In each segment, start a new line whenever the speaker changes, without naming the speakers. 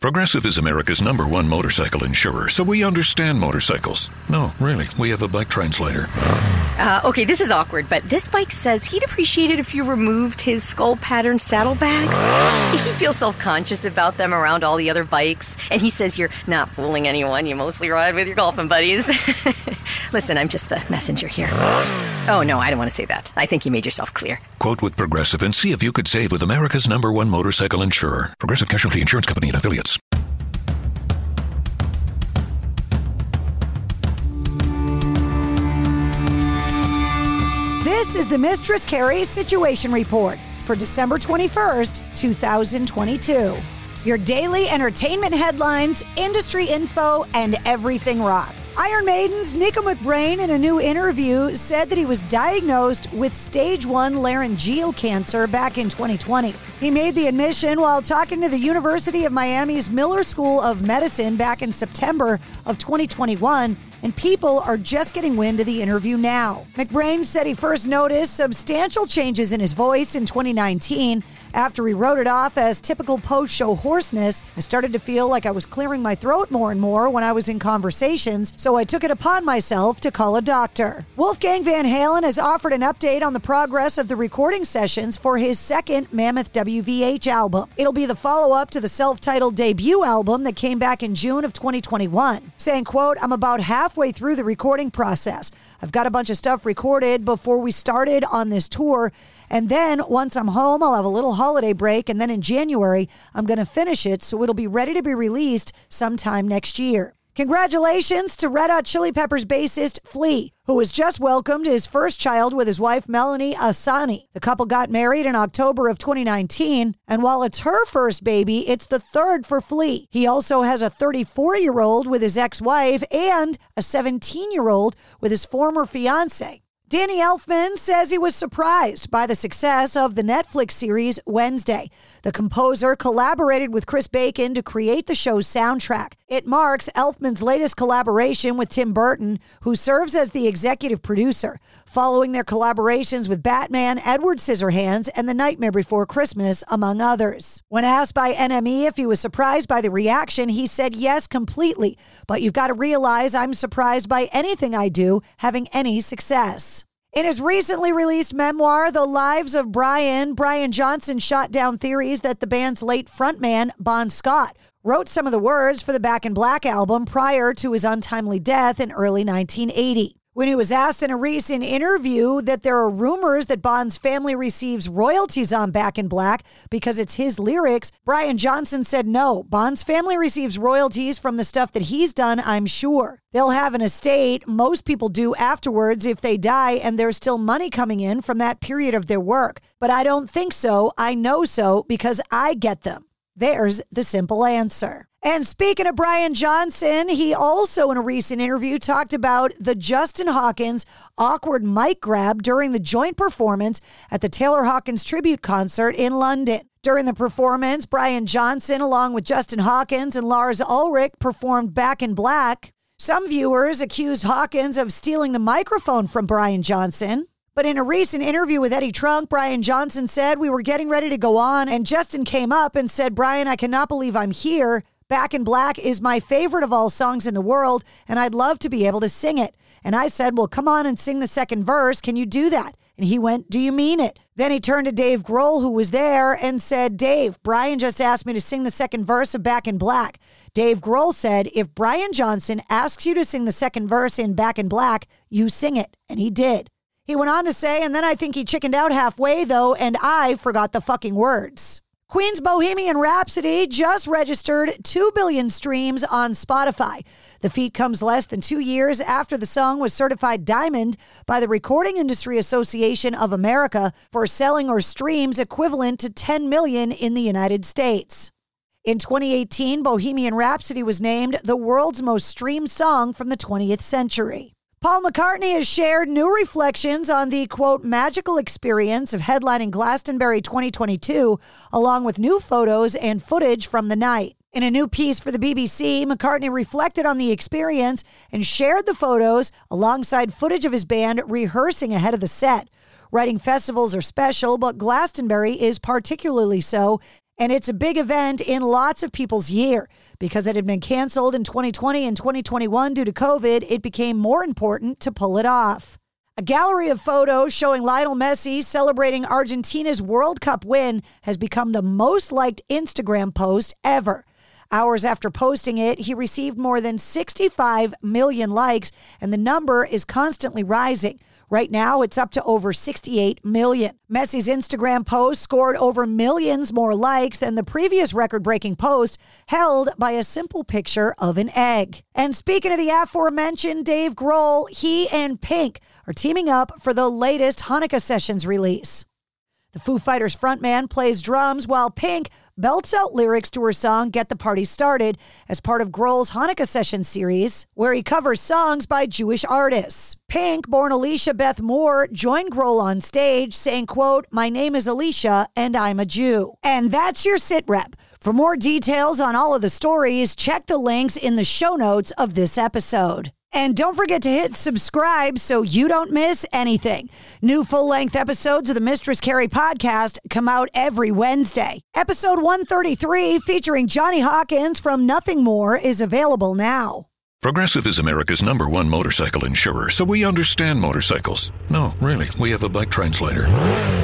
Progressive is America's number one motorcycle insurer, so we understand motorcycles. No, really, we have a bike translator.
Uh, okay, this is awkward, but this bike says he'd appreciate it if you removed his skull pattern saddlebags. He feels self conscious about them around all the other bikes, and he says you're not fooling anyone. You mostly ride with your golfing buddies. Listen, I'm just the messenger here. Oh, no, I don't want to say that. I think you made yourself clear.
Quote with Progressive and see if you could save with America's number one motorcycle insurer. Progressive Casualty Insurance Company and affiliates.
This is the Mistress Carrie Situation Report for December 21st, 2022. Your daily entertainment headlines, industry info, and everything rock. Iron Maiden's Nicko McBrain, in a new interview, said that he was diagnosed with stage one laryngeal cancer back in 2020. He made the admission while talking to the University of Miami's Miller School of Medicine back in September of 2021 and people are just getting wind of the interview now. McBrain said he first noticed substantial changes in his voice in 2019 after he wrote it off as typical post show hoarseness, I started to feel like I was clearing my throat more and more when I was in conversations, so I took it upon myself to call a doctor. Wolfgang Van Halen has offered an update on the progress of the recording sessions for his second Mammoth WVH album. It'll be the follow up to the self titled debut album that came back in June of 2021, saying, quote, I'm about halfway through the recording process. I've got a bunch of stuff recorded before we started on this tour. And then once I'm home, I'll have a little holiday break. And then in January, I'm going to finish it so it'll be ready to be released sometime next year. Congratulations to Red Hot Chili Peppers bassist Flea, who has just welcomed his first child with his wife Melanie Ehsani. The couple got married in October of 2019, and while it's her first baby, it's the third for Flea. He also has a 34 year old with his ex wife and a 17 year old with his former fiance. Danny Elfman says he was surprised by the success of the Netflix series Wednesday. The composer collaborated with Chris Bacon to create the show's soundtrack. It marks Elfman's latest collaboration with Tim Burton, who serves as the executive producer, following their collaborations with Batman, Edward Scissorhands, and The Nightmare Before Christmas, among others. When asked by NME if he was surprised by the reaction, he said yes, completely. But you've got to realize I'm surprised by anything I do having any success. In his recently released memoir, The Lives of Brian, Brian Johnson shot down theories that the band's late frontman, Bon Scott, wrote some of the words for the Back in Black album prior to his untimely death in early 1980. When he was asked in a recent interview that there are rumors that Bon's family receives royalties on Back in Black because it's his lyrics, Brian Johnson said no. Bon's family receives royalties from the stuff that he's done, I'm sure. They'll have an estate, most people do afterwards if they die, and there's still money coming in from that period of their work. But I don't think so. I know so because I get them. There's the simple answer. And speaking of Brian Johnson, he also in a recent interview talked about the Justin Hawkins awkward mic grab during the joint performance at the Taylor Hawkins tribute concert in London. During the performance, Brian Johnson, along with Justin Hawkins and Lars Ulrich, performed Back in Black. Some viewers accused Hawkins of stealing the microphone from Brian Johnson. But in a recent interview with Eddie Trunk, Brian Johnson said, We were getting ready to go on, and Justin came up and said, Brian, I cannot believe I'm here. Back in Black is my favorite of all songs in the world, and I'd love to be able to sing it. And I said, Well, come on and sing the second verse. Can you do that? And he went, Do you mean it? Then he turned to Dave Grohl, who was there, and said, Dave, Brian just asked me to sing the second verse of Back in Black. Dave Grohl said, If Brian Johnson asks you to sing the second verse in Back in Black, you sing it. And he did. He went on to say, and then I think he chickened out halfway, though, and I forgot the fucking words. Queen's Bohemian Rhapsody just registered 2 billion streams on Spotify. The feat comes less than two years after the song was certified diamond by the Recording Industry Association of America for selling or streams equivalent to 10 million in the United States. In 2018, Bohemian Rhapsody was named the world's most streamed song from the 20th century. Paul McCartney has shared new reflections on the quote magical experience of headlining Glastonbury 2022, along with new photos and footage from the night. In a new piece for the BBC, McCartney reflected on the experience and shared the photos alongside footage of his band rehearsing ahead of the set. Writing festivals are special, but Glastonbury is particularly so, And it's a big event in lots of people's year. Because it had been canceled in 2020 and 2021 due to COVID, it became more important to pull it off. A gallery of photos showing Lionel Messi celebrating Argentina's World Cup win has become the most liked Instagram post ever. Hours after posting it, he received more than 65 million likes, and the number is constantly rising. Right now, it's up to over 68 million. Messi's Instagram post scored over millions more likes than the previous record breaking post held by a simple picture of an egg. And speaking of the aforementioned Dave Grohl, he and Pink are teaming up for the latest Hanukkah Sessions release. The Foo Fighters frontman plays drums while Pink belts out lyrics to her song Get the Party Started as part of Grohl's Hanukkah Session series, where he covers songs by Jewish artists. Pink, born Alicia Beth Moore, joined Grohl on stage saying, quote, My name is Alicia and I'm a Jew. And that's your sit rep. For more details on all of the stories, check the links in the show notes of this episode. And don't forget to hit subscribe so you don't miss anything. New full length episodes of the Mistress Carrie podcast come out every Wednesday. Episode 133, featuring Johnny Hawkins from Nothing More, is available now.
Progressive is America's number one motorcycle insurer, so we understand motorcycles. No, really, we have a bike translator.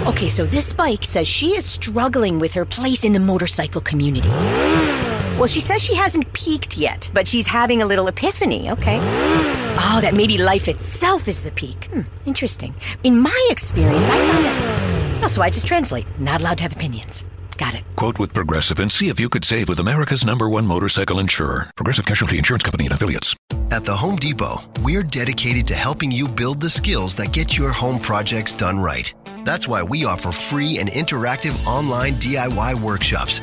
Okay, so this bike says she is struggling with her place in the motorcycle community. Well, she says she hasn't peaked yet, but she's having a little epiphany, okay? Oh, that maybe life itself is the peak. Hmm, interesting. In my experience, I found that. Oh, so I just translate. Not allowed to have opinions. Got it.
Quote with Progressive and see if you could save with America's number one motorcycle insurer, Progressive Casualty Insurance Company and affiliates.
At the Home Depot, we're dedicated to helping you build the skills that get your home projects done right. That's why we offer free and interactive online DIY workshops.